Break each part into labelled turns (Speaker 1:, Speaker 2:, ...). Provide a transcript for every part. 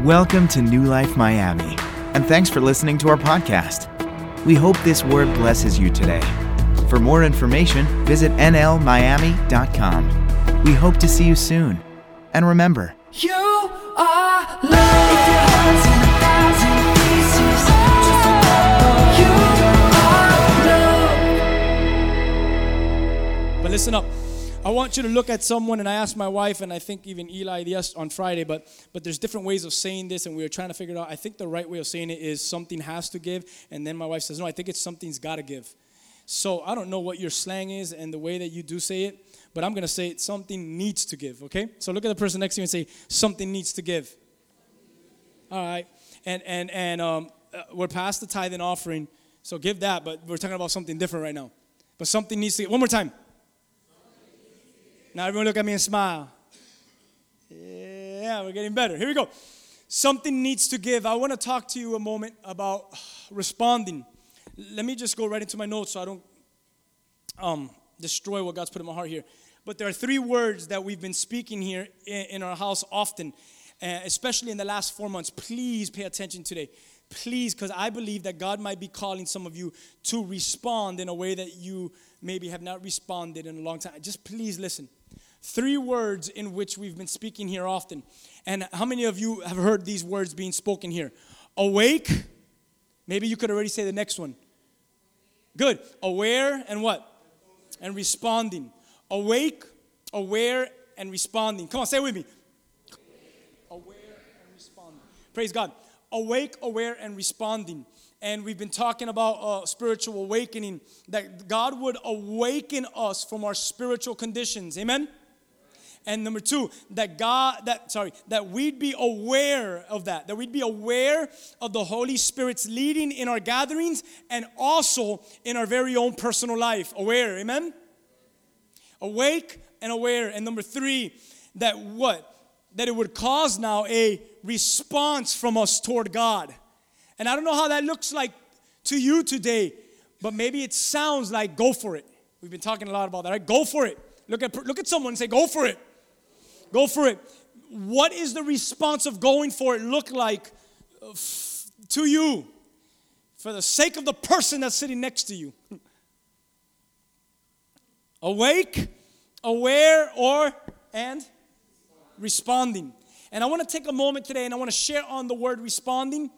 Speaker 1: Welcome to New Life Miami, and thanks for listening to our podcast. We hope this word blesses you today. For more information, visit nlmiami.com. We hope to see you soon. And remember,
Speaker 2: You are love. You are love.
Speaker 3: But listen up. I want you to look at someone, and I asked my wife, and I think even Eli yes on Friday, but but there's different ways of saying this, and we were trying to figure it out. I think the right way of saying it is something has to give, and then my wife says, no, I think it's something's got to give. So I don't know what your slang is and the way that you do say it, but I'm gonna say it, something needs to give. Okay? So look at the person next to you and say, something needs to give. All right, and and and um, uh, we're past the tithe and offering, so give that. But we're talking about something different right now. But something needs to. Give. One more time. Now everyone look at me and smile. Yeah, we're getting better. Here we go. Something needs to give. I want to talk to you a moment about responding. Let me just go right into my notes so I don't um, destroy what God's put in my heart here. But there are three words that we've been speaking here in, in our house often, uh, especially in the last four months. Please pay attention today. Please, because I believe that God might be calling some of you to respond in a way that you maybe have not responded in a long time. Just please listen. Three words in which we've been speaking here often. And how many of you have heard these words being spoken here? Awake. Maybe you could already say the next one. Good. Aware and what? And responding. Awake, aware, and responding. Come on, say it with me. Aware and responding. Praise God. Awake, aware, and responding. And we've been talking about uh, spiritual awakening, that God would awaken us from our spiritual conditions. Amen? And number two, that God, that sorry, that we'd be aware of that, that we'd be aware of the Holy Spirit's leading in our gatherings and also in our very own personal life. Aware, amen? Awake and aware. And number three, that what? That it would cause now a response from us toward God. And I don't know how that looks like to you today, but maybe it sounds like go for it. We've been talking a lot about that, right? Go for it. Look at look at someone and say, go for it. Go for it. What is the response of going for it look like uh, to you for the sake of the person that's sitting next to you? Awake, aware, or and responding. And I want to take a moment today and I want to share on the word responding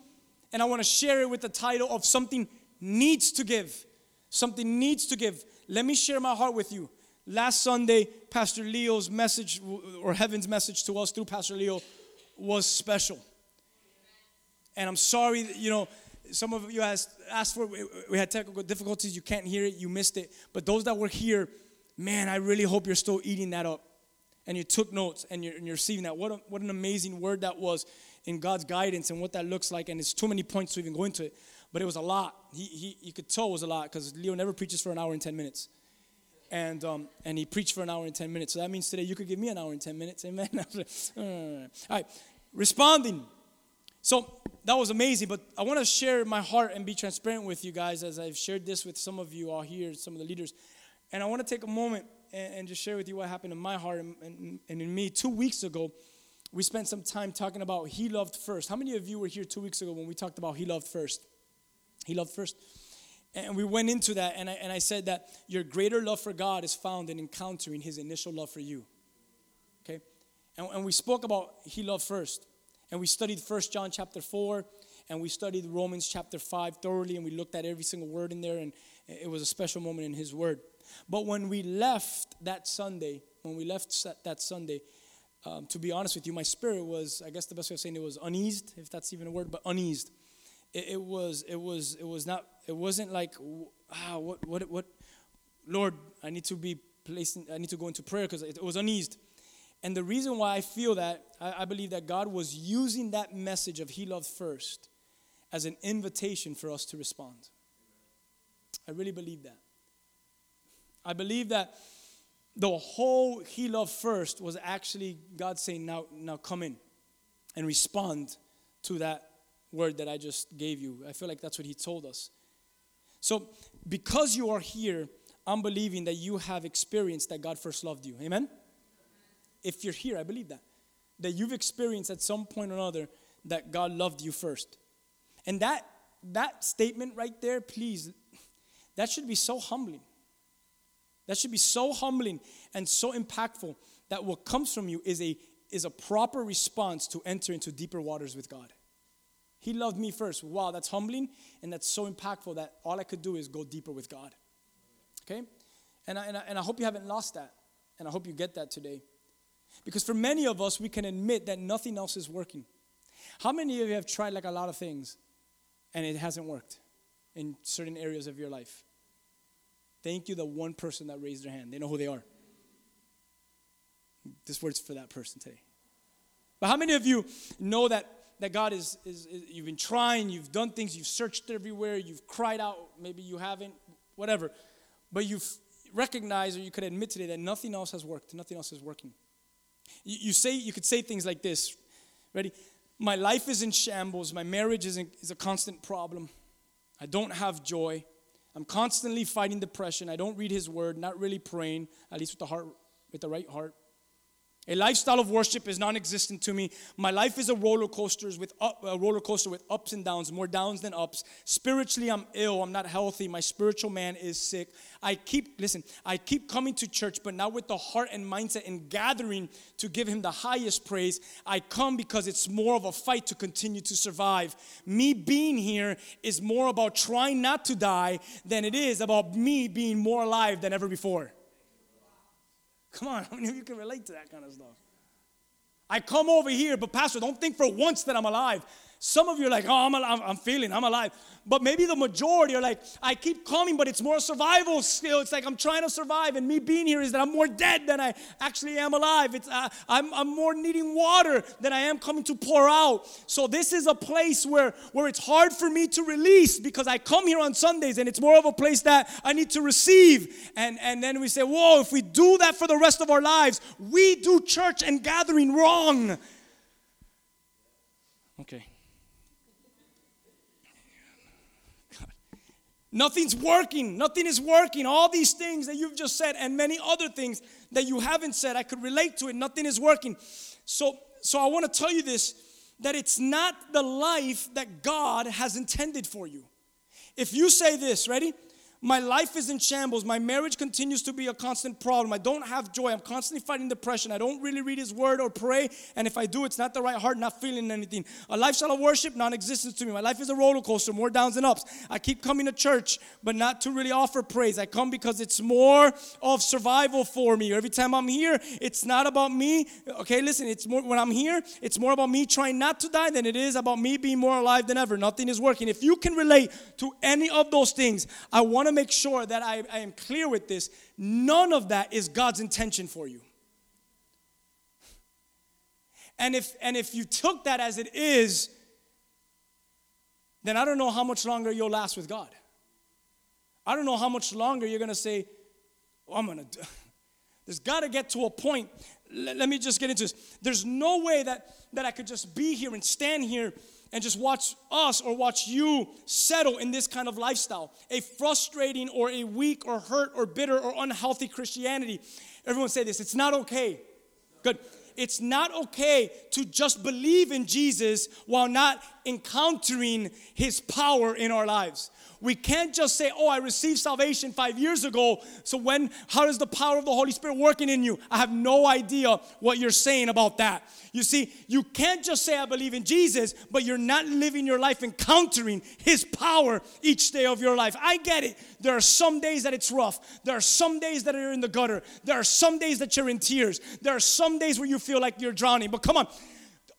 Speaker 3: and I want to share it with the title of something needs to give. Something needs to give. Let me share my heart with you. Last Sunday, Pastor Leo's message, or heaven's message to us through Pastor Leo, was special. And I'm sorry you know, some of you asked, asked for. We had technical difficulties. You can't hear it. You missed it. But those that were here, man, I really hope you're still eating that up. And you took notes and you're, and you're receiving that. What, a, what an amazing word that was in God's guidance and what that looks like. And it's too many points to even go into it. But it was a lot. He, he, you could tell it was a lot because Leo never preaches for an hour and 10 minutes and um, and he preached for an hour and 10 minutes. So that means today you could give me an hour and 10 minutes. Amen. All right. Responding. So that was amazing, but I want to share my heart and be transparent with you guys as I've shared this with some of you all here, some of the leaders. And I want to take a moment and, and just share with you what happened in my heart and, and, and in me. Two weeks ago, we spent some time talking about He loved first. How many of you were here two weeks ago when we talked about He loved first? He loved first. And we went into that, and I, and I said that your greater love for God is found in encountering His initial love for you. Okay? And, and we spoke about He loved first. And we studied First John chapter 4, and we studied Romans chapter 5 thoroughly, and we looked at every single word in there, and it was a special moment in His Word. But when we left that Sunday, when we left that Sunday, um, to be honest with you, my spirit was, I guess the best way of saying it was uneased, if that's even a word, but uneased. It, it was, it was, it was not, it wasn't like, ah, what, what, what, Lord, I need to be placed, I need to go into prayer because it, it was uneased. And the reason why I feel that, I, I believe that God was using that message of He loved first as an invitation for us to respond. I really believe that. I believe that the whole He loved first was actually God saying, now, now come in and respond to that word that I just gave you. I feel like that's what He told us. So, because you are here, I'm believing that you have experienced that God first loved you. Amen? If you're here, I believe that. That you've experienced at some point or another that God loved you first. And that that statement right there, please, that should be so humbling. That should be so humbling and so impactful that what comes from you is a is a proper response to enter into deeper waters with God. He loved me first. Wow, that's humbling and that's so impactful that all I could do is go deeper with God. Okay? And I, and I, and I hope you haven't lost that. And I hope you get that today. Because for many of us, we can admit that nothing else is working. How many of you have tried like a lot of things and it hasn't worked in certain areas of your life? Thank you, the one person that raised their hand. They know who they are. This word's for that person today. But how many of you know that, that God is, is, is, you've been trying, you've done things, you've searched everywhere, you've cried out, maybe you haven't, whatever, but you've recognized or you could admit today that nothing else has worked, nothing else is working. You, you say, you could say things like this, ready? My life is in shambles, my marriage is, in, is a constant problem, I don't have joy, I'm constantly fighting depression, I don't read His Word, not really praying, at least with the heart, with the right heart. A lifestyle of worship is non-existent to me. My life is a roller coaster with up, a roller coaster with ups and downs, more downs than ups. Spiritually, I'm ill. I'm not healthy. My spiritual man is sick. I keep listen. I keep coming to church, but not with the heart and mindset and gathering to give Him the highest praise. I come because it's more of a fight to continue to survive. Me being here is more about trying not to die than it is about me being more alive than ever before. Come on, how many of you can relate to that kind of stuff? I come over here, but Pastor, don't think for once that I'm alive. Some of you are like, oh, I'm, I'm feeling, I'm alive. But maybe the majority are like, I keep coming, but it's more survival skill. It's like I'm trying to survive, and me being here is that I'm more dead than I actually am alive. It's, uh, I'm, I'm more needing water than I am coming to pour out. So this is a place where, where it's hard for me to release because I come here on Sundays, and it's more of a place that I need to receive. And, and then we say, whoa, if we do that for the rest of our lives, we do church and gathering wrong. Okay. Nothing's working. Nothing is working. All these things that you've just said and many other things that you haven't said, I could relate to it. Nothing is working. So, so I want to tell you this that it's not the life that God has intended for you. If you say this, ready? My life is in shambles. My marriage continues to be a constant problem. I don't have joy. I'm constantly fighting depression. I don't really read His Word or pray. And if I do, it's not the right heart, not feeling anything. A lifestyle of worship, non existence to me. My life is a roller coaster, more downs and ups. I keep coming to church, but not to really offer praise. I come because it's more of survival for me. Every time I'm here, it's not about me. Okay, listen, it's more when I'm here, it's more about me trying not to die than it is about me being more alive than ever. Nothing is working. If you can relate to any of those things, I want to make sure that I, I am clear with this. None of that is God's intention for you. And if, and if you took that as it is, then I don't know how much longer you'll last with God. I don't know how much longer you're gonna say, oh, I'm gonna do. There's gotta get to a point. Let, let me just get into this. There's no way that, that I could just be here and stand here and just watch us or watch you settle in this kind of lifestyle a frustrating or a weak or hurt or bitter or unhealthy Christianity. Everyone say this it's not okay. Good. It's not okay to just believe in Jesus while not encountering his power in our lives. We can't just say, "Oh, I received salvation 5 years ago." So when how does the power of the Holy Spirit working in you? I have no idea what you're saying about that. You see, you can't just say I believe in Jesus, but you're not living your life encountering his power each day of your life. I get it. There are some days that it's rough. There are some days that you're in the gutter. There are some days that you're in tears. There are some days where you feel like you're drowning. But come on,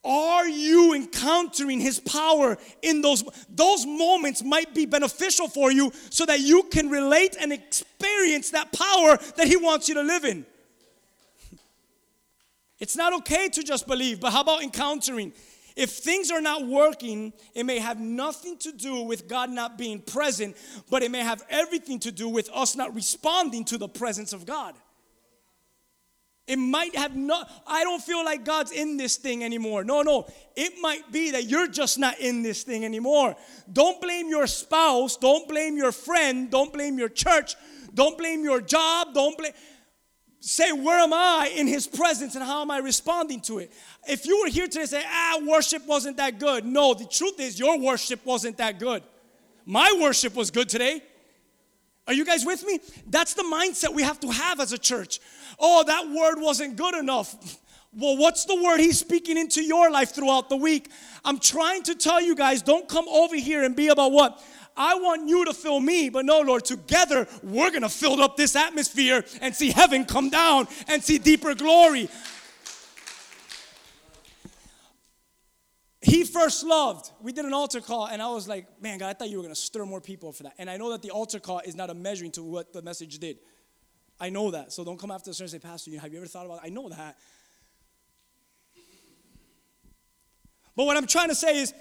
Speaker 3: are you encountering his power in those those moments might be beneficial for you so that you can relate and experience that power that he wants you to live in? It's not okay to just believe but how about encountering? If things are not working it may have nothing to do with god not being present but it may have everything to do with us not responding to the presence of god it might have not, I don't feel like God's in this thing anymore. No, no. It might be that you're just not in this thing anymore. Don't blame your spouse. Don't blame your friend. Don't blame your church. Don't blame your job. Don't blame. say, Where am I in His presence and how am I responding to it? If you were here today say, Ah, worship wasn't that good. No, the truth is, your worship wasn't that good. My worship was good today. Are you guys with me? That's the mindset we have to have as a church. Oh, that word wasn't good enough. Well, what's the word he's speaking into your life throughout the week? I'm trying to tell you guys, don't come over here and be about what? I want you to fill me, but no, Lord, together we're gonna fill up this atmosphere and see heaven come down and see deeper glory. He first loved. We did an altar call, and I was like, man, God, I thought you were gonna stir more people for that. And I know that the altar call is not a measuring to what the message did. I know that. So don't come after the service and say, Pastor, have you ever thought about it? I know that. But what I'm trying to say is,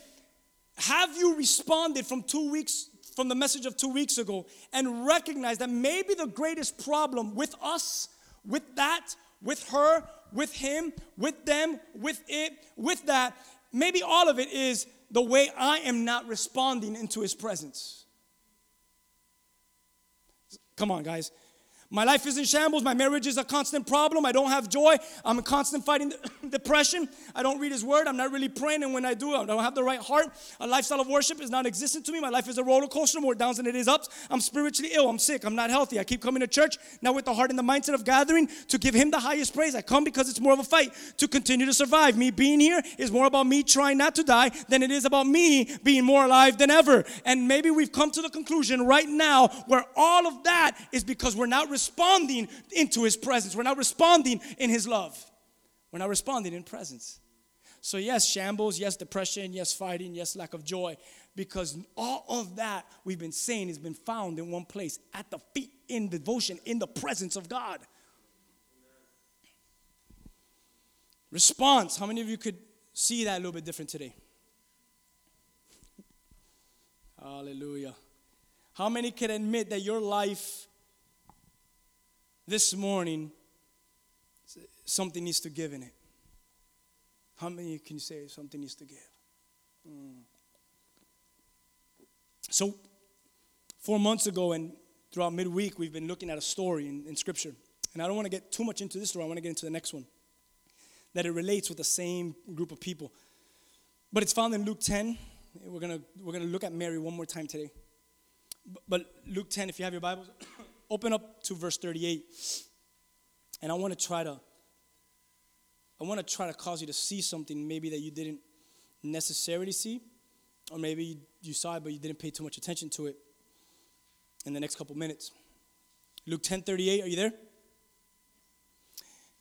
Speaker 3: have you responded from two weeks from the message of two weeks ago and recognize that maybe the greatest problem with us, with that, with her, with him, with them, with it, with that, maybe all of it is the way I am not responding into his presence. Come on, guys. My life is in shambles. My marriage is a constant problem. I don't have joy. I'm in constant fighting depression. I don't read His Word. I'm not really praying. And when I do, I don't have the right heart. A lifestyle of worship is non existent to me. My life is a roller coaster, more downs than it is ups. I'm spiritually ill. I'm sick. I'm not healthy. I keep coming to church now with the heart and the mindset of gathering to give Him the highest praise. I come because it's more of a fight to continue to survive. Me being here is more about me trying not to die than it is about me being more alive than ever. And maybe we've come to the conclusion right now where all of that is because we're not responding into his presence. We're not responding in his love. We're not responding in presence. So, yes, shambles, yes, depression, yes, fighting, yes, lack of joy, because all of that we've been saying has been found in one place at the feet, in devotion, in the presence of God. Response. How many of you could see that a little bit different today? Hallelujah. How many can admit that your life this morning, something needs to give in it. How many can you say something needs to give? Mm. So, four months ago and throughout midweek, we've been looking at a story in, in Scripture. And I don't want to get too much into this story, I want to get into the next one. That it relates with the same group of people. But it's found in Luke 10. We're going to we're gonna look at Mary one more time today. But Luke 10, if you have your Bibles, open up to verse 38. And I want to try to I want to try to cause you to see something maybe that you didn't necessarily see, or maybe you, you saw it but you didn't pay too much attention to it in the next couple minutes. Luke 10 38, are you there?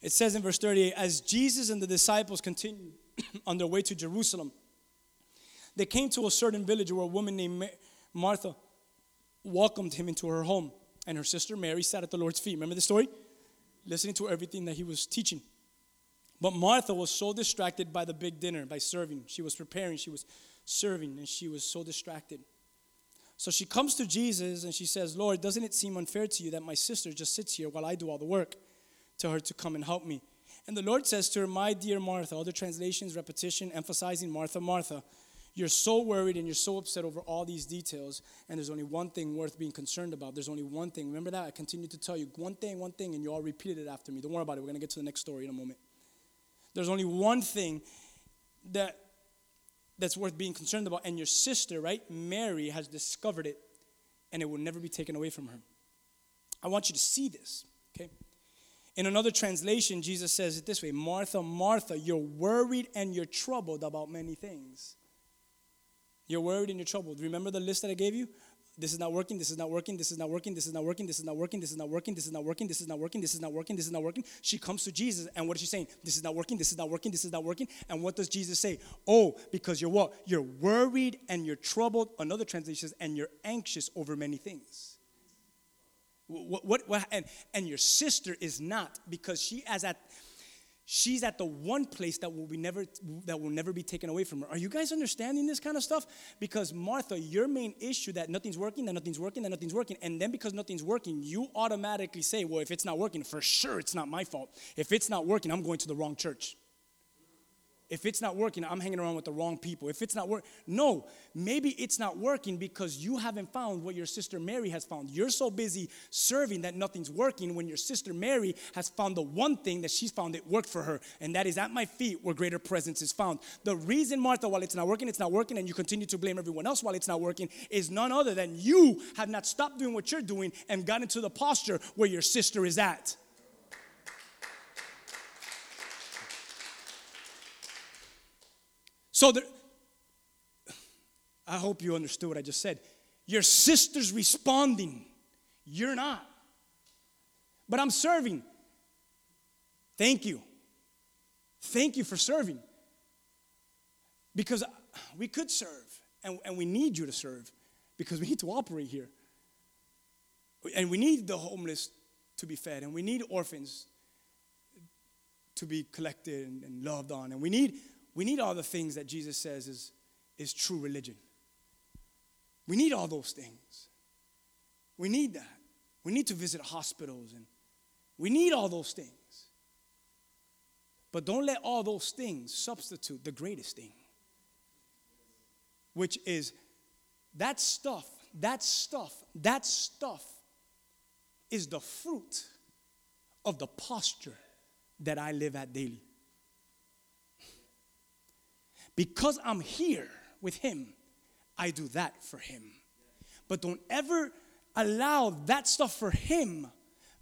Speaker 3: It says in verse 38 As Jesus and the disciples continued on their way to Jerusalem, they came to a certain village where a woman named Martha welcomed him into her home and her sister Mary sat at the Lord's feet. Remember the story? Listening to everything that he was teaching. But Martha was so distracted by the big dinner, by serving. She was preparing, she was serving, and she was so distracted. So she comes to Jesus and she says, Lord, doesn't it seem unfair to you that my sister just sits here while I do all the work? Tell her to come and help me. And the Lord says to her, My dear Martha, other translations, repetition, emphasizing Martha, Martha. You're so worried and you're so upset over all these details, and there's only one thing worth being concerned about. There's only one thing. Remember that? I continue to tell you one thing, one thing, and you all repeated it after me. Don't worry about it. We're going to get to the next story in a moment. There's only one thing that that's worth being concerned about, and your sister, right, Mary, has discovered it, and it will never be taken away from her. I want you to see this, okay? In another translation, Jesus says it this way Martha, Martha, you're worried and you're troubled about many things. You're worried and you're troubled. Remember the list that I gave you? This is not working, this is not working, this is not working, this is not working, this is not working, this is not working, this is not working, this is not working, this is not working, this is not working. She comes to Jesus and what is she saying? This is not working, this is not working, this is not working. And what does Jesus say? Oh, because you're what? You're worried and you're troubled. Another translation says, and you're anxious over many things. What, what, what, and, and your sister is not because she has at she's at the one place that will be never that will never be taken away from her. Are you guys understanding this kind of stuff? Because Martha, your main issue that nothing's working, that nothing's working, that nothing's working, and then because nothing's working, you automatically say, "Well, if it's not working, for sure it's not my fault. If it's not working, I'm going to the wrong church." If it's not working, I'm hanging around with the wrong people. If it's not working, no, maybe it's not working because you haven't found what your sister Mary has found. You're so busy serving that nothing's working when your sister Mary has found the one thing that she's found it worked for her, and that is at my feet where greater presence is found. The reason, Martha, while it's not working, it's not working, and you continue to blame everyone else while it's not working, is none other than you have not stopped doing what you're doing and got into the posture where your sister is at. So there, I hope you understood what I just said. Your sister's responding, you're not. But I'm serving. Thank you. Thank you for serving. Because we could serve, and, and we need you to serve, because we need to operate here. And we need the homeless to be fed, and we need orphans to be collected and, and loved on, and we need we need all the things that Jesus says is, is true religion. We need all those things. We need that. We need to visit hospitals and we need all those things. But don't let all those things substitute the greatest thing, which is that stuff, that stuff, that stuff is the fruit of the posture that I live at daily. Because I'm here with Him, I do that for Him. But don't ever allow that stuff for Him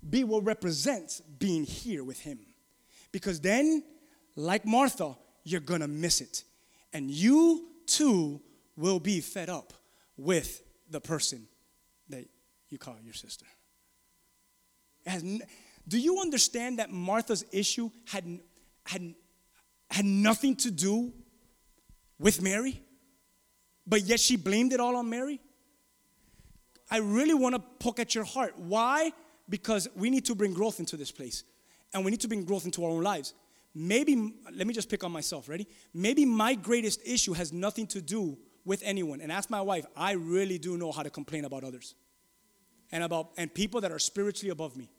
Speaker 3: be what represents being here with Him. Because then, like Martha, you're gonna miss it. And you too will be fed up with the person that you call your sister. N- do you understand that Martha's issue had, had, had nothing to do with Mary, but yet she blamed it all on Mary? I really want to poke at your heart. Why? Because we need to bring growth into this place, and we need to bring growth into our own lives. Maybe, let me just pick on myself, ready? Maybe my greatest issue has nothing to do with anyone. And ask my wife, I really do know how to complain about others and about and people that are spiritually above me.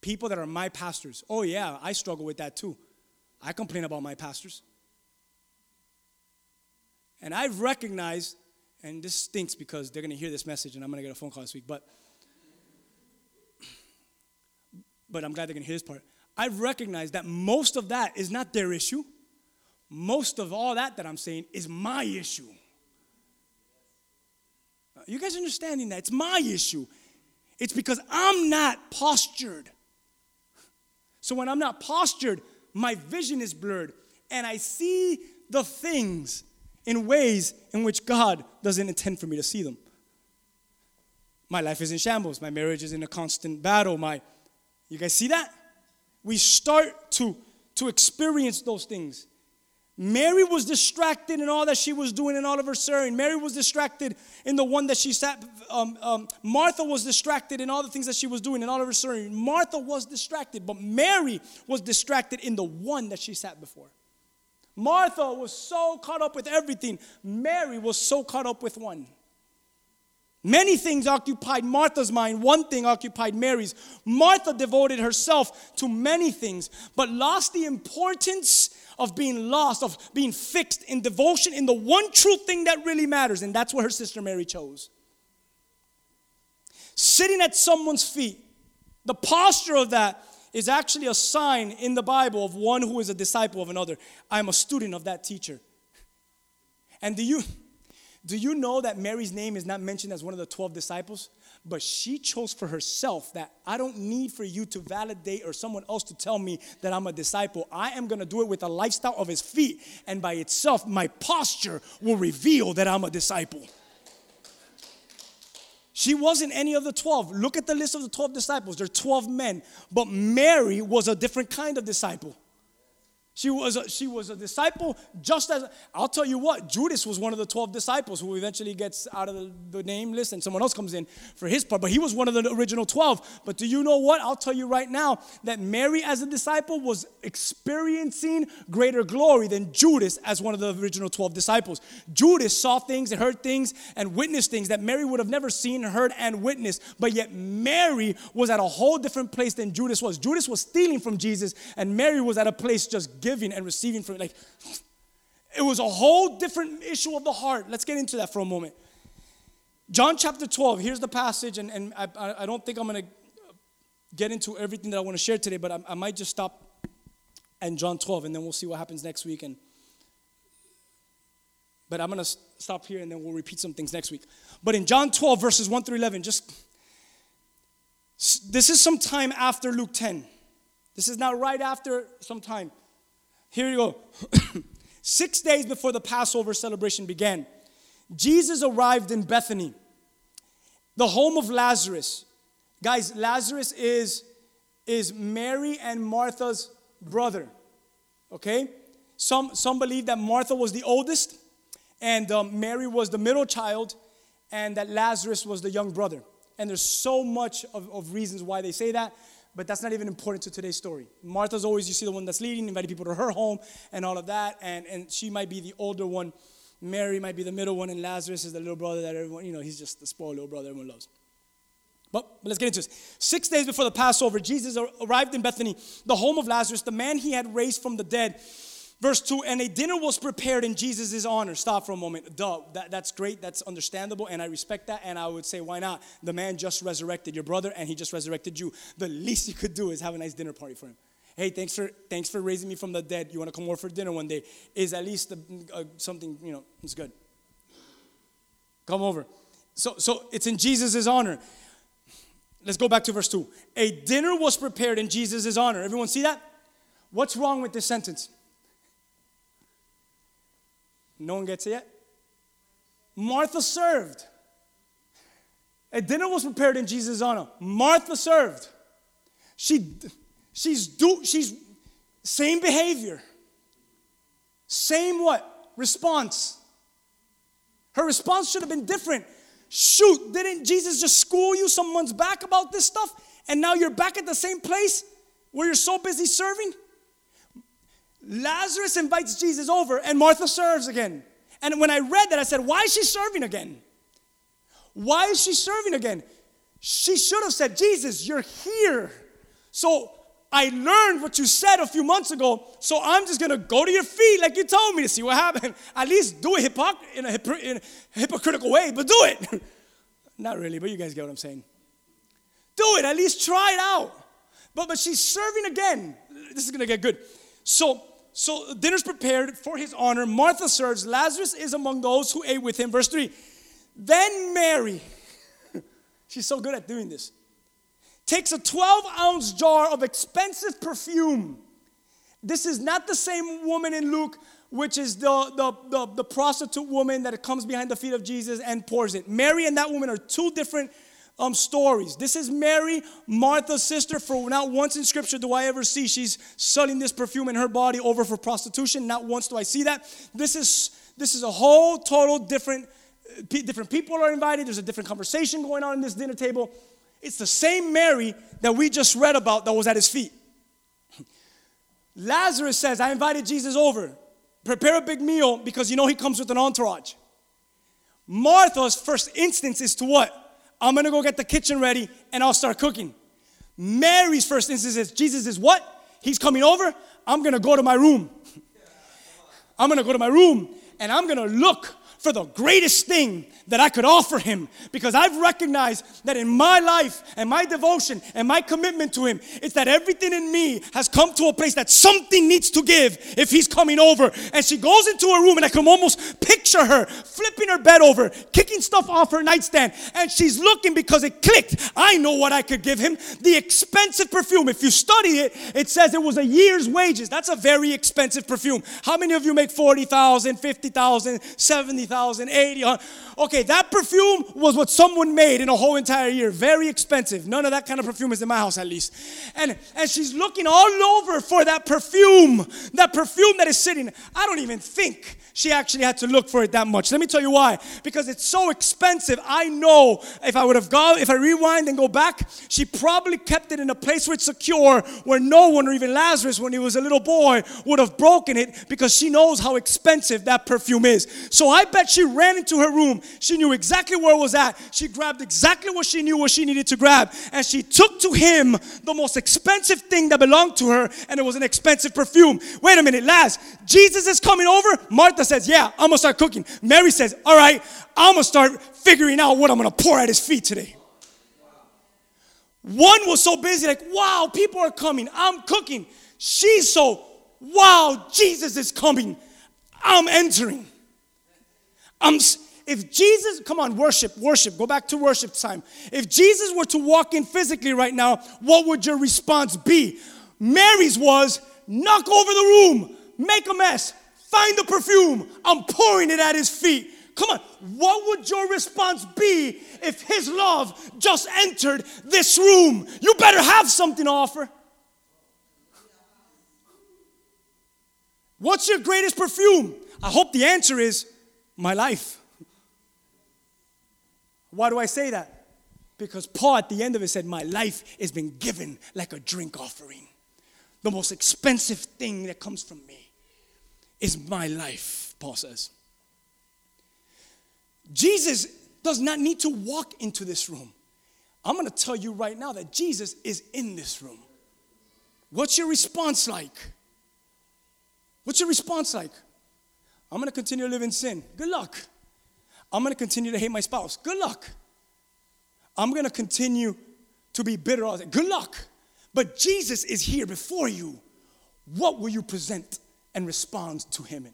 Speaker 3: People that are my pastors. Oh yeah, I struggle with that too. I complain about my pastors. And I've recognized, and this stinks because they're going to hear this message and I'm going to get a phone call this week, but but I'm glad they're going to hear this part. I've recognized that most of that is not their issue. Most of all that that I'm saying is my issue. You guys understanding that? It's my issue. It's because I'm not postured. So when I'm not postured, my vision is blurred and I see the things in ways in which God doesn't intend for me to see them. My life is in shambles. My marriage is in a constant battle. My, you guys see that? We start to, to experience those things. Mary was distracted in all that she was doing in all of her serving. Mary was distracted in the one that she sat. Um, um, Martha was distracted in all the things that she was doing in all of her serving. Martha was distracted, but Mary was distracted in the one that she sat before. Martha was so caught up with everything, Mary was so caught up with one. Many things occupied Martha's mind, one thing occupied Mary's. Martha devoted herself to many things, but lost the importance of being lost, of being fixed in devotion in the one true thing that really matters, and that's what her sister Mary chose. Sitting at someone's feet, the posture of that is actually a sign in the Bible of one who is a disciple of another. I'm a student of that teacher. And do you do you know that Mary's name is not mentioned as one of the 12 disciples? But she chose for herself that I don't need for you to validate or someone else to tell me that I'm a disciple. I am going to do it with a lifestyle of his feet, and by itself, my posture will reveal that I'm a disciple. She wasn't any of the 12. Look at the list of the 12 disciples. There are 12 men. But Mary was a different kind of disciple. She was, a, she was a disciple just as, I'll tell you what, Judas was one of the 12 disciples who eventually gets out of the, the, name list and someone else comes in for his part, but he was one of the original 12. But do you know what? I'll tell you right now that Mary as a disciple was experiencing greater glory than Judas as one of the original 12 disciples. Judas saw things and heard things and witnessed things that Mary would have never seen, heard, and witnessed, but yet Mary was at a whole different place than Judas was. Judas was stealing from Jesus, and Mary was at a place just giving and receiving from it, like it was a whole different issue of the heart. Let's get into that for a moment. John chapter 12, here's the passage, and, and I, I don't think I'm going to get into everything that I want to share today, but I, I might just stop at John 12, and then we'll see what happens next week. And but I'm to stop here, and then we'll repeat some things next week. But in John 12, verses 1 through 11, just this is some time after Luke 10. This is not right after some time. Here you go. Six days before the Passover celebration began, Jesus arrived in Bethany, the home of Lazarus. Guys, Lazarus is, is Mary and Martha's brother. Okay? Some, some believe that Martha was the oldest, and um, Mary was the middle child, and that Lazarus was the young brother. And there's so much of, of reasons why they say that, but that's not even important to today's story. Martha's always, you see, the one that's leading, inviting people to her home, and all of that, and, and she might be the older one. Mary might be the middle one, and Lazarus is the little brother that everyone, you know, he's just the spoiled little brother everyone loves. But, but let's get into this. Six days before the Passover, Jesus arrived in Bethany, the home of Lazarus, the man he had raised from the dead. Verse 2 And a dinner was prepared in Jesus' honor. Stop for a moment. Duh, that, that's great. That's understandable. And I respect that. And I would say, why not? The man just resurrected your brother and he just resurrected you. The least you could do is have a nice dinner party for him. Hey, thanks for, thanks for raising me from the dead. You want to come over for dinner one day? Is at least a, a, uh, something, you know, it's good. Come over. So, so it's in Jesus' honor. Let's go back to verse 2. A dinner was prepared in Jesus' honor. Everyone see that? What's wrong with this sentence? No one gets it yet? Martha served. A dinner was prepared in Jesus' honor. Martha served. She, she's do, she's same behavior. Same what? Response. Her response should have been different. Shoot, didn't Jesus just school you some months back about this stuff? And now you're back at the same place where you're so busy serving? Lazarus invites Jesus over, and Martha serves again. And when I read that, I said, Why is she serving again? Why is she serving again? She should have said, Jesus, you're here. So I learned what you said a few months ago, so I'm just gonna go to your feet like you told me to see what happened. At least do it hypocr- in, a in a hypocritical way, but do it. Not really, but you guys get what I'm saying. Do it, at least try it out. But, but she's serving again. This is gonna get good. So so dinner's prepared for his honor. Martha serves. Lazarus is among those who ate with him. Verse 3. Then Mary, she's so good at doing this, takes a 12 ounce jar of expensive perfume. This is not the same woman in Luke, which is the, the, the, the prostitute woman that comes behind the feet of Jesus and pours it. Mary and that woman are two different um, stories. This is Mary, Martha's sister. For not once in Scripture do I ever see she's selling this perfume in her body over for prostitution. Not once do I see that. This is this is a whole total different. Uh, different people are invited. There's a different conversation going on in this dinner table. It's the same Mary that we just read about that was at his feet. Lazarus says, I invited Jesus over. Prepare a big meal because you know he comes with an entourage. Martha's first instance is to what? I'm gonna go get the kitchen ready and I'll start cooking. Mary's first instance is Jesus is what? He's coming over. I'm gonna go to my room. I'm gonna go to my room and I'm gonna look for the greatest thing that I could offer him because I've recognized that in my life and my devotion and my commitment to him, it's that everything in me has come to a place that something needs to give if he's coming over. And she goes into a room and I can almost picture her flipping her bed over, kicking stuff off her nightstand, and she's looking because it clicked. I know what I could give him. The expensive perfume. If you study it, it says it was a year's wages. That's a very expensive perfume. How many of you make 40,000, 50,000, 70,000, 80? Okay, that perfume was what someone made in a whole entire year. Very expensive. None of that kind of perfume is in my house, at least. And, and she's looking all over for that perfume, that perfume that is sitting. I don't even think she actually had to look for it that much. Let me tell you why. Because it's so expensive. I know if I would have gone, if I rewind and go back, she probably kept it in a place where it's secure, where no one, or even Lazarus, when he was a little boy, would have broken it because she knows how expensive that perfume is. So I bet she ran into her room. She knew exactly where it was at. She grabbed exactly what she knew what she needed to grab. And she took to him the most expensive thing that belonged to her, and it was an expensive perfume. Wait a minute, Laz. Jesus is coming over. Martha says, Yeah, I'm gonna start cooking. Mary says, All right, I'm gonna start figuring out what I'm gonna pour at his feet today. One was so busy, like, wow, people are coming. I'm cooking. She's so, wow, Jesus is coming. I'm entering. I'm, if Jesus, come on, worship, worship, go back to worship time. If Jesus were to walk in physically right now, what would your response be? Mary's was, knock over the room, make a mess, find the perfume, I'm pouring it at his feet. Come on, what would your response be if his love just entered this room? You better have something to offer. What's your greatest perfume? I hope the answer is my life. Why do I say that? Because Paul at the end of it said, My life has been given like a drink offering. The most expensive thing that comes from me is my life, Paul says. Jesus does not need to walk into this room. I'm gonna tell you right now that Jesus is in this room. What's your response like? What's your response like? I'm gonna continue to live in sin. Good luck. I'm gonna continue to hate my spouse. Good luck. I'm gonna continue to be bitter. Good luck. But Jesus is here before you. What will you present and responds to him?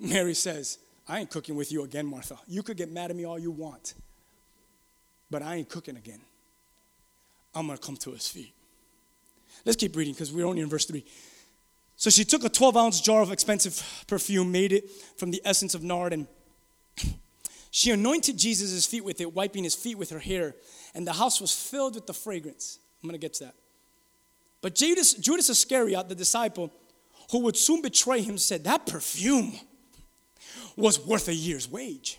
Speaker 3: Mary says, I ain't cooking with you again, Martha. You could get mad at me all you want, but I ain't cooking again. I'm gonna come to his feet. Let's keep reading because we're only in verse 3. So she took a 12 ounce jar of expensive perfume, made it from the essence of nard, and she anointed Jesus' feet with it, wiping his feet with her hair, and the house was filled with the fragrance. I'm gonna get to that. But Judas, Judas Iscariot, the disciple who would soon betray him, said, That perfume was worth a year's wage.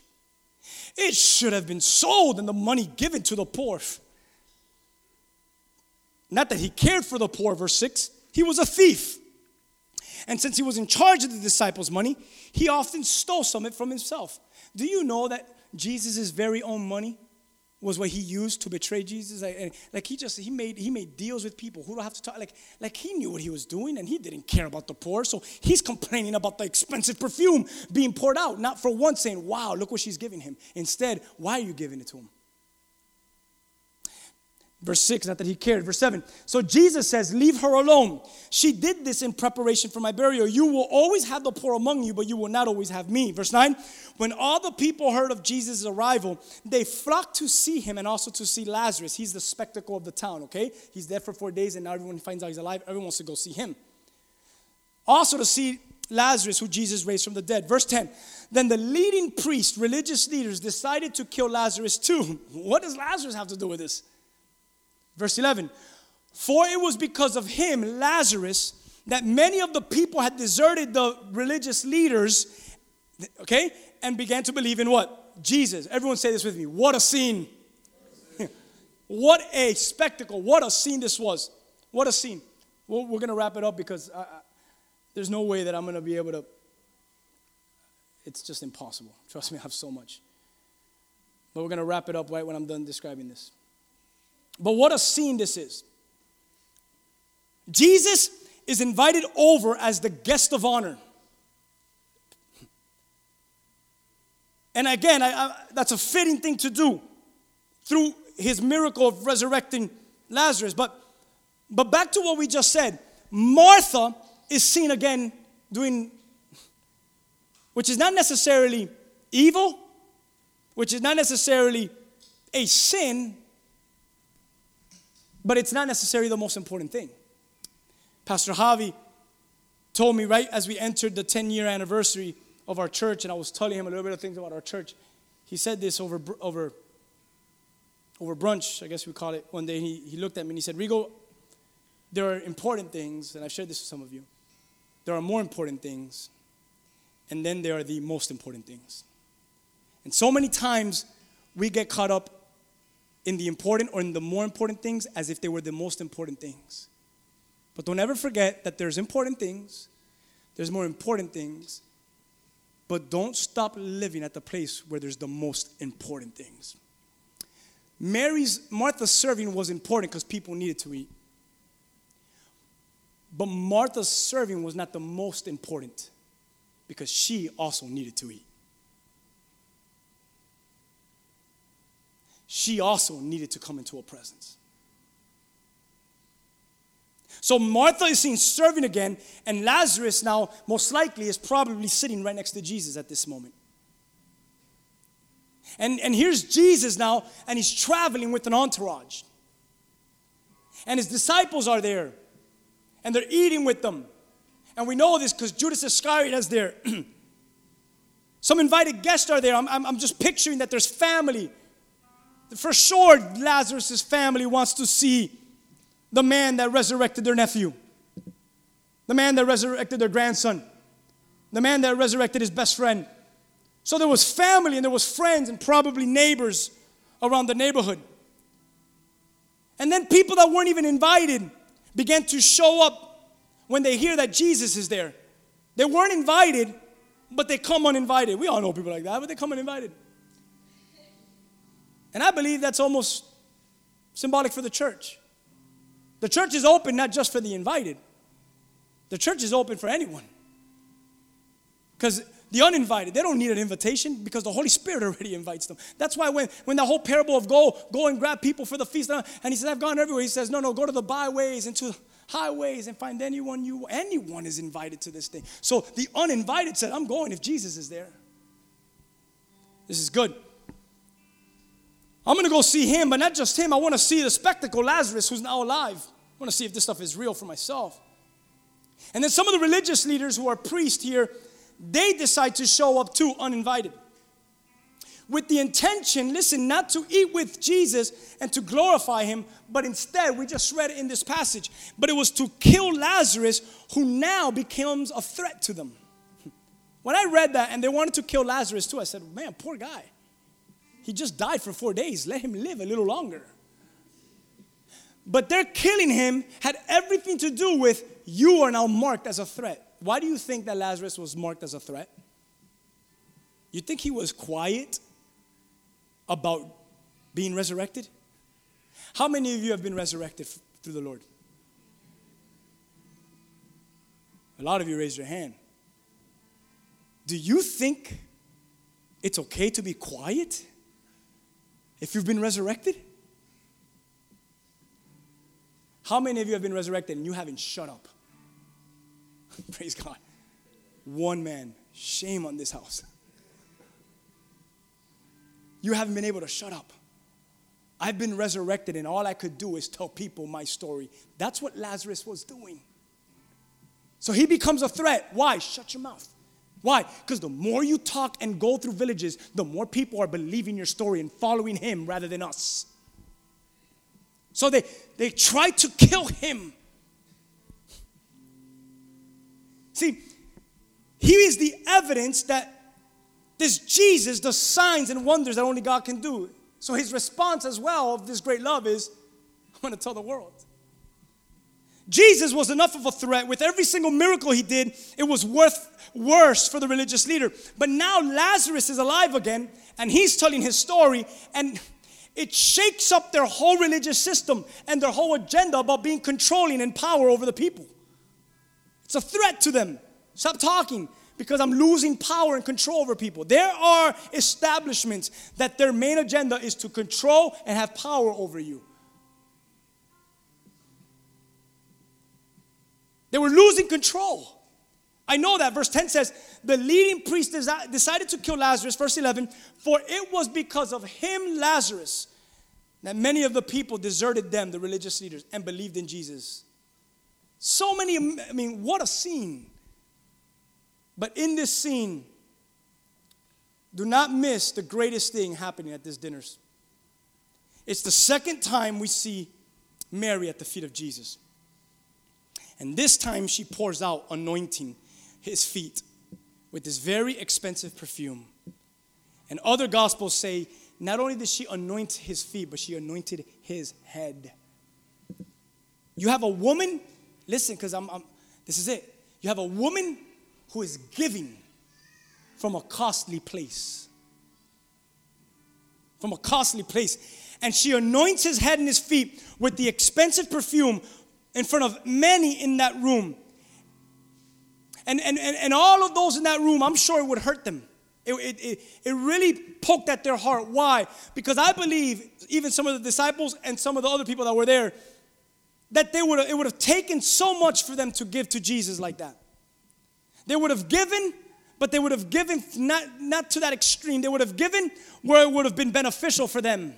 Speaker 3: It should have been sold and the money given to the poor. Not that he cared for the poor, verse 6, he was a thief. And since he was in charge of the disciples' money, he often stole some of it from himself. Do you know that Jesus' very own money was what he used to betray Jesus? Like, and- like he just he made he made deals with people who don't have to talk. Like like he knew what he was doing and he didn't care about the poor. So he's complaining about the expensive perfume being poured out, not for once saying, "Wow, look what she's giving him." Instead, why are you giving it to him? Verse 6, not that he cared. Verse 7. So Jesus says, Leave her alone. She did this in preparation for my burial. You will always have the poor among you, but you will not always have me. Verse 9. When all the people heard of Jesus' arrival, they flocked to see him and also to see Lazarus. He's the spectacle of the town, okay? He's dead for four days, and now everyone finds out he's alive. Everyone wants to go see him. Also to see Lazarus, who Jesus raised from the dead. Verse 10. Then the leading priest, religious leaders, decided to kill Lazarus too. What does Lazarus have to do with this? Verse 11 For it was because of him, Lazarus, that many of the people had deserted the religious leaders, okay, and began to believe in what? Jesus. Everyone say this with me. What a scene. what a spectacle. What a scene this was. What a scene. Well, we're going to wrap it up because I, I, there's no way that I'm going to be able to. It's just impossible. Trust me, I have so much. But we're going to wrap it up right when I'm done describing this. But what a scene this is. Jesus is invited over as the guest of honor. And again, I, I, that's a fitting thing to do through his miracle of resurrecting Lazarus. But, but back to what we just said Martha is seen again doing, which is not necessarily evil, which is not necessarily a sin, but it's not necessarily the most important thing. Pastor Javi told me right as we entered the 10 year anniversary of our church, and I was telling him a little bit of things about our church. He said this over, over, over brunch, I guess we call it, one day. He, he looked at me and he said, Rigo, there are important things, and I've shared this with some of you. There are more important things, and then there are the most important things. And so many times we get caught up in the important or in the more important things as if they were the most important things. But don't ever forget that there's important things, there's more important things, but don't stop living at the place where there's the most important things. Mary's, Martha's serving was important because people needed to eat. But Martha's serving was not the most important because she also needed to eat. She also needed to come into a presence. So Martha is seen serving again, and Lazarus now, most likely, is probably sitting right next to Jesus at this moment. And, and here's Jesus now, and he's traveling with an entourage. And his disciples are there, and they're eating with them. And we know this because Judas Iscariot is there. Some invited guests are there. I'm, I'm, I'm just picturing that there's family. For sure, Lazarus' family wants to see the man that resurrected their nephew, the man that resurrected their grandson, the man that resurrected his best friend. So there was family and there was friends and probably neighbors around the neighborhood. And then people that weren't even invited began to show up when they hear that Jesus is there. They weren't invited, but they come uninvited. We all know people like that, but they come uninvited. And I believe that's almost symbolic for the church. The church is open not just for the invited, the church is open for anyone. Because the uninvited, they don't need an invitation because the Holy Spirit already invites them. That's why when, when the whole parable of go, go and grab people for the feast, uh, and he says, I've gone everywhere. He says, no, no, go to the byways and to highways and find anyone you, anyone is invited to this thing. So the uninvited said, I'm going if Jesus is there. This is good. I'm going to go see him, but not just him. I want to see the spectacle, Lazarus, who's now alive. I want to see if this stuff is real for myself. And then some of the religious leaders who are priests here, they decide to show up too uninvited. With the intention, listen, not to eat with Jesus and to glorify him, but instead, we just read it in this passage, but it was to kill Lazarus, who now becomes a threat to them. When I read that and they wanted to kill Lazarus too, I said, man, poor guy. He just died for four days. Let him live a little longer. But their killing him had everything to do with you are now marked as a threat. Why do you think that Lazarus was marked as a threat? You think he was quiet about being resurrected? How many of you have been resurrected through the Lord? A lot of you raised your hand. Do you think it's okay to be quiet if you've been resurrected? How many of you have been resurrected and you haven't shut up? Praise God. One man. Shame on this house. You haven't been able to shut up. I've been resurrected, and all I could do is tell people my story. That's what Lazarus was doing. So he becomes a threat. Why? Shut your mouth. Why? Because the more you talk and go through villages, the more people are believing your story and following him rather than us. So they, they tried to kill him. See, he is the evidence that this Jesus does signs and wonders that only God can do. So his response as well of this great love is, I'm going to tell the world. Jesus was enough of a threat. With every single miracle he did, it was worth worse for the religious leader. But now Lazarus is alive again, and he's telling his story, and it shakes up their whole religious system and their whole agenda about being controlling and power over the people. It's a threat to them. Stop talking because I'm losing power and control over people. There are establishments that their main agenda is to control and have power over you. They were losing control. I know that. Verse 10 says, The leading priest decided to kill Lazarus, verse 11, for it was because of him, Lazarus, that many of the people deserted them, the religious leaders, and believed in Jesus. So many, I mean, what a scene. But in this scene, do not miss the greatest thing happening at this dinner. It's the second time we see Mary at the feet of Jesus. And this time she pours out anointing his feet with this very expensive perfume. And other gospels say not only did she anoint his feet, but she anointed his head. You have a woman, listen, because I'm, I'm, this is it. You have a woman who is giving from a costly place. From a costly place. And she anoints his head and his feet with the expensive perfume in front of many in that room. And, and, and, and all of those in that room, I'm sure it would hurt them. It, it, it, it really poked at their heart. Why? Because I believe, even some of the disciples and some of the other people that were there, that they would have, it would have taken so much for them to give to Jesus like that. They would have given, but they would have given not, not to that extreme. They would have given where it would have been beneficial for them.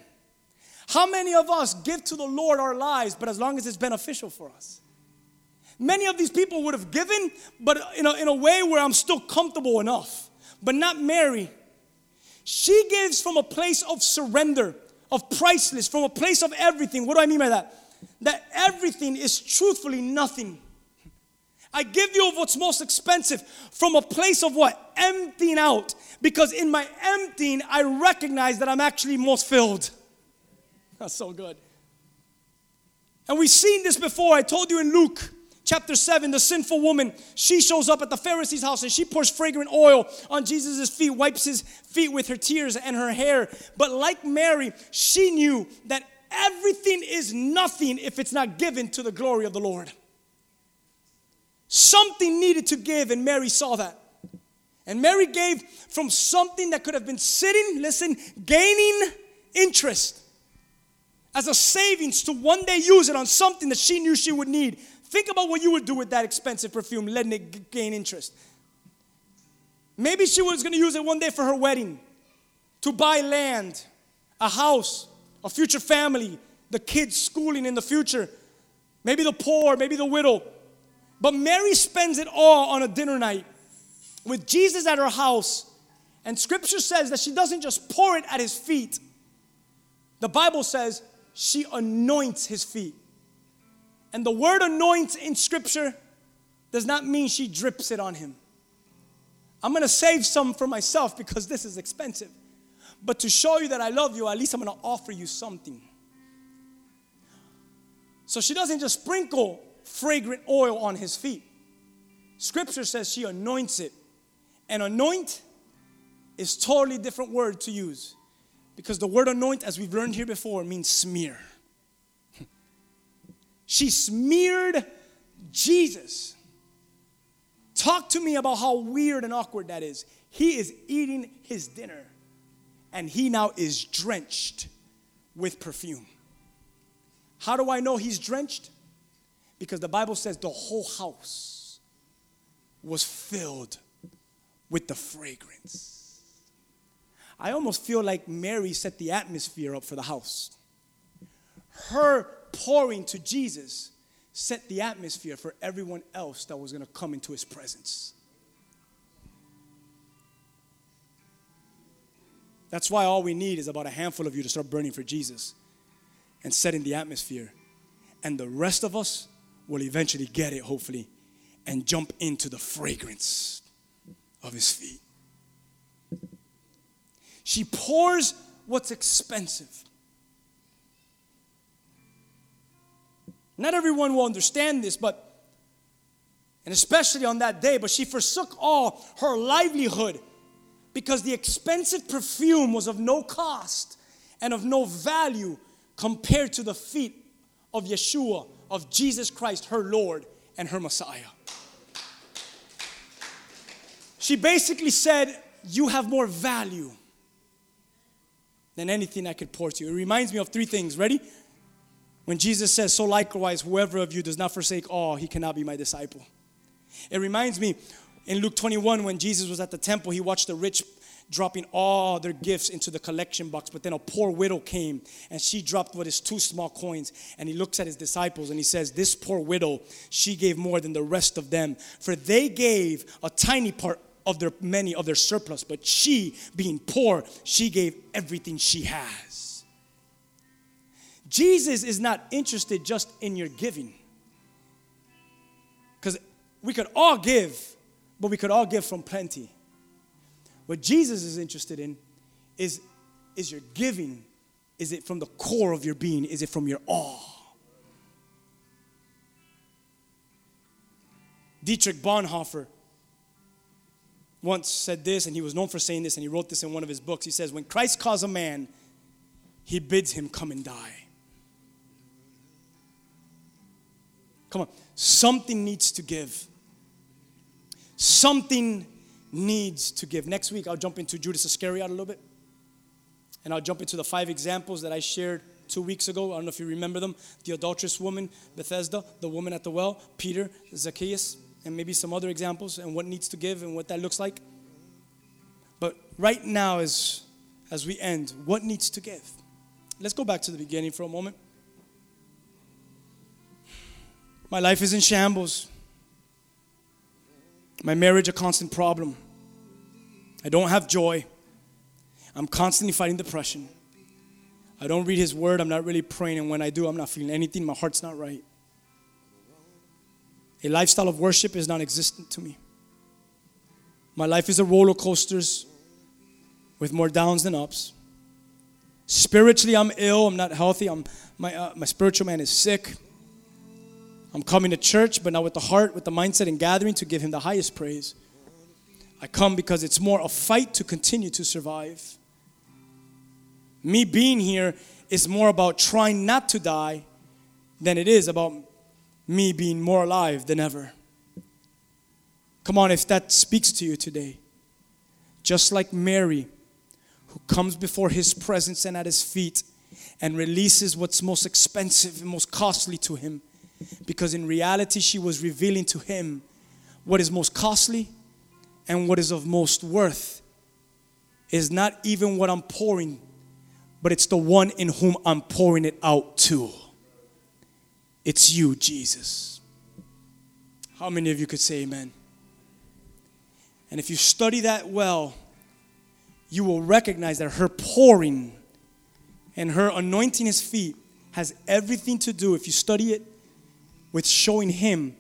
Speaker 3: How many of us give to the Lord our lives, but as long as it's beneficial for us? Many of these people would have given, but in a, in a way where I'm still comfortable enough, but not Mary. She gives from a place of surrender, of priceless, from a place of everything. What do I mean by that? That everything is truthfully nothing. I give you of what's most expensive from a place of what? Emptying out. Because in my emptying, I recognize that I'm actually most filled. That's so good. And we've seen this before. I told you in Luke chapter 7, the sinful woman, she shows up at the Pharisee's house and she pours fragrant oil on Jesus' feet, wipes his feet with her tears and her hair. But like Mary, she knew that everything is nothing if it's not given to the glory of the Lord. Something needed to give, and Mary saw that. And Mary gave from something that could have been sitting, listen, gaining interest as a savings to one day use it on something that she knew she would need. Think about what you would do with that expensive perfume, letting it gain interest. Maybe she was going to use it one day for her wedding, to buy land, a house, a future family, the kids schooling in the future, maybe the poor, maybe the widow. But Mary spends it all on a dinner night with Jesus at her house. And scripture says that she doesn't just pour it at his feet. The Bible says she anoints his feet. And the word anoint in scripture does not mean she drips it on him. I'm gonna save some for myself because this is expensive. But to show you that I love you, at least I'm gonna offer you something. So she doesn't just sprinkle fragrant oil on his feet. Scripture says she anoints it. And anoint is totally different word to use. Because the word anoint, as we've learned here before, means smear. she smeared Jesus. Talk to me about how weird and awkward that is. He is eating his dinner, and he now is drenched with perfume. How do I know he's drenched? Because the Bible says the whole house was filled with the fragrance. I almost feel like Mary set the atmosphere up for the house. Her pouring to Jesus set the atmosphere for everyone else that was going to come into his presence. That's why all we need is about a handful of you to start burning for Jesus and setting the atmosphere. And the rest of us will eventually get it, hopefully, and jump into the fragrance of his feet. She pours what's expensive. Not everyone will understand this, but, and especially on that day, but she forsook all her livelihood because the expensive perfume was of no cost and of no value compared to the feet of Yeshua, of Jesus Christ, her Lord and her Messiah. She basically said, You have more value than anything I could pour to you. It reminds me of three things. Ready? When Jesus says, So likewise, whoever of you does not forsake all, he cannot be my disciple. It reminds me in Luke 21 when Jesus was at the temple, he watched the rich dropping all their gifts into the collection box. But then a poor widow came and she dropped what is two small coins. And he looks at his disciples and he says, This poor widow, she gave more than the rest of them, for they gave a tiny part of their many of their surplus, but she, being poor, she gave everything she has. Jesus is not interested just in your giving. Because we could all give, but we could all give from plenty. What Jesus is interested in is, is your giving. Is it from the core of your being? Is it from your awe? Dietrich Bonhoeffer, once said this, and he was known for saying this, and he wrote this in one of his books. He says, When Christ calls a man, he bids him come and die. Come on. Something needs to give. Something needs to give. Next week, I'll jump into Judas Iscariot a little bit. And I'll jump into the five examples that I shared two weeks ago. I don't know if you remember them the adulterous woman, Bethesda, the woman at the well, Peter, Zacchaeus, and maybe some other examples and what needs to give and what that looks like. But right now, as, as we end, what needs to give? Let's go back to the beginning for a moment. My life is in shambles. My marriage a constant problem. I don't have joy. I'm constantly fighting depression. I don't read his word. I'm not really praying. And when I do, I'm not feeling anything. My heart's not right. A lifestyle of worship is non existent to me. My life is a roller coasters with more downs than ups. Spiritually, I'm ill. I'm not healthy. I'm, my, uh, my spiritual man is sick. I'm coming to church, but not with the heart, with the mindset and gathering to give him the highest praise. I come because it's more a fight to continue to survive. Me being here is more about trying not to die than it is about me being more alive than ever. Come on, if that speaks to you today. Just like Mary, who comes before his presence and at his feet and releases what's most expensive and most costly to him because in reality she was revealing to him what is most costly and what is of most worth is not even what I'm pouring, but it's the one in whom I'm pouring it out to. It's you, Jesus. How many of you could say amen? And if you study that well, you will recognize that her pouring and her anointing his feet has everything to do, if you study it, with showing him,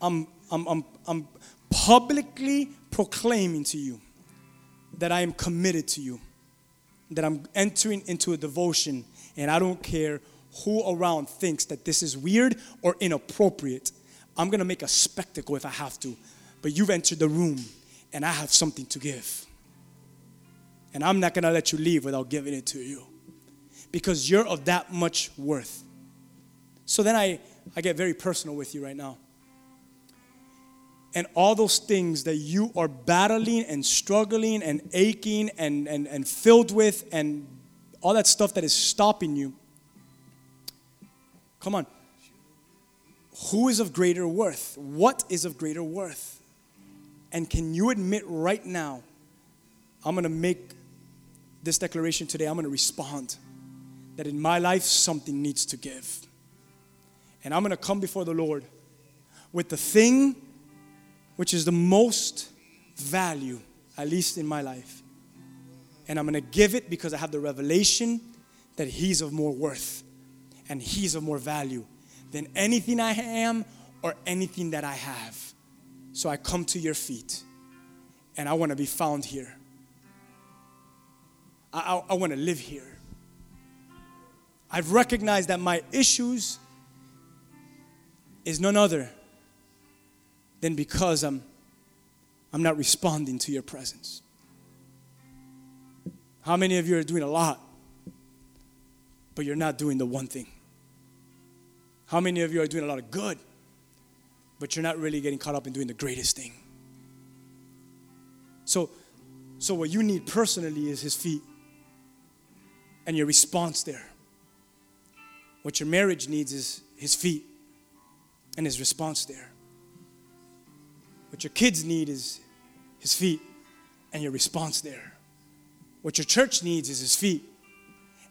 Speaker 3: I'm, I'm, I'm, I'm publicly proclaiming to you that I am committed to you, that I'm entering into a devotion, and I don't care who around thinks that this is weird or inappropriate. I'm gonna make a spectacle if I have to, but you've entered the room and I have something to give. And I'm not gonna let you leave without giving it to you because you're of that much worth. So then I I get very personal with you right now. And all those things that you are battling and struggling and aching and, and, and filled with, and all that stuff that is stopping you. Come on. Who is of greater worth? What is of greater worth? And can you admit right now, I'm going to make this declaration today, I'm going to respond that in my life something needs to give. And I'm going to come before the Lord with the thing which is the most value, at least in my life. And I'm going to give it because I have the revelation that He's of more worth and He's of more value than anything I am or anything that I have. So I come to your feet and I want to be found here. I, I, I want to live here. I've recognized that my issues is none other than because I'm, I'm not responding to your presence. How many of you are doing a lot, but you're not doing the one thing? How many of you are doing a lot of good, but you're not really getting caught up in doing the greatest thing? So, so what you need personally is his feet and your response there. What your marriage needs is his feet and his response there. What your kids need is his feet and your response there. What your church needs is his feet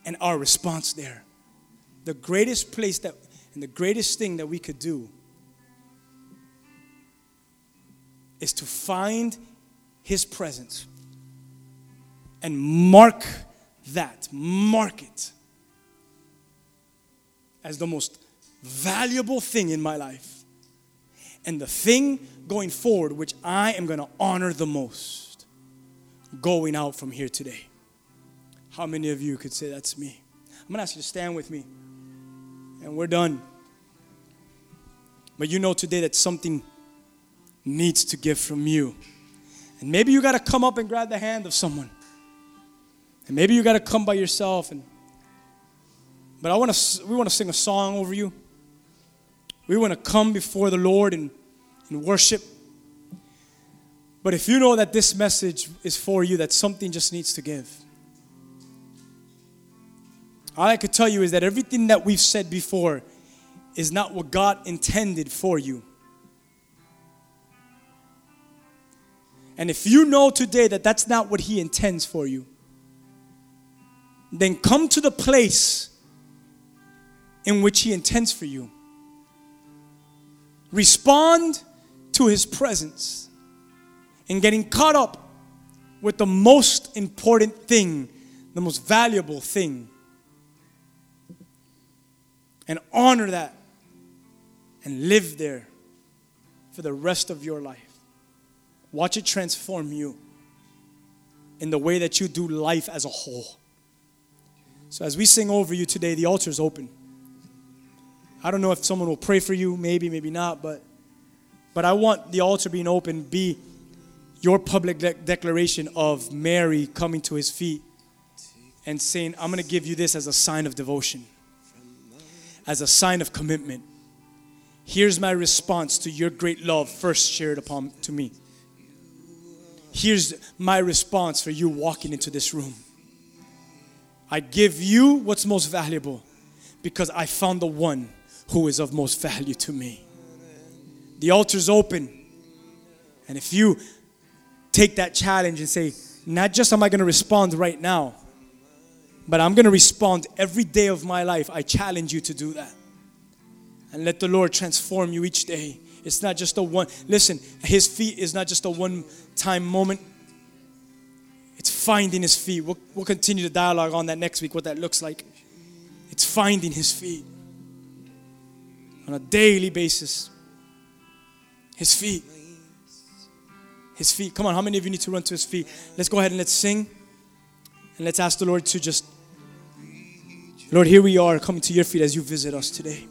Speaker 3: and our response there. The greatest place that and the greatest thing that we could do is to find his presence and mark that, mark it as the most valuable thing in my life. And the thing going forward, which I am going to honor the most, going out from here today. How many of you could say that's me? I'm going to ask you to stand with me. And we're done. But you know today that something needs to give from you. And maybe you got to come up and grab the hand of someone. And maybe you got to come by yourself and but I want to we want to sing a song over you. We want to come before the Lord and, and worship. But if you know that this message is for you, that something just needs to give. All I could tell you is that everything that we've said before is not what God intended for you. And if you know today that that's not what He intends for you, then come to the place in which He intends for you. Respond to His presence and getting caught up with the most important thing, the most valuable thing. And honor that and live there for the rest of your life. Watch it transform you in the way that you do life as a whole. So, as we sing over you today, the altar is open. I don't know if someone will pray for you, maybe, maybe not, but, but I want the altar being open be your public de- declaration of Mary coming to his feet and saying, I'm going to give you this as a sign of devotion, as a sign of commitment. Here's my response to your great love first shared upon to me. Here's my response for you walking into this room. I give you what's most valuable because I found the one who is of most value to me. The altar's open. And if you take that challenge and say, not just am I going to respond right now, but I'm going to respond every day of my life, I challenge you to do that. And let the Lord transform you each day. It's not just a one, listen, His feet is not just a one time moment. It's finding His feet. We'll, we'll continue the dialogue on that next week, what that looks like. It's finding His feet on a daily basis. His feet. His feet. Come on, how many of you need to run to his feet? Let's go ahead and let's sing. And let's ask the Lord to just, Lord, here we are coming to your feet as you visit us today.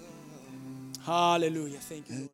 Speaker 3: Hallelujah. Thank you.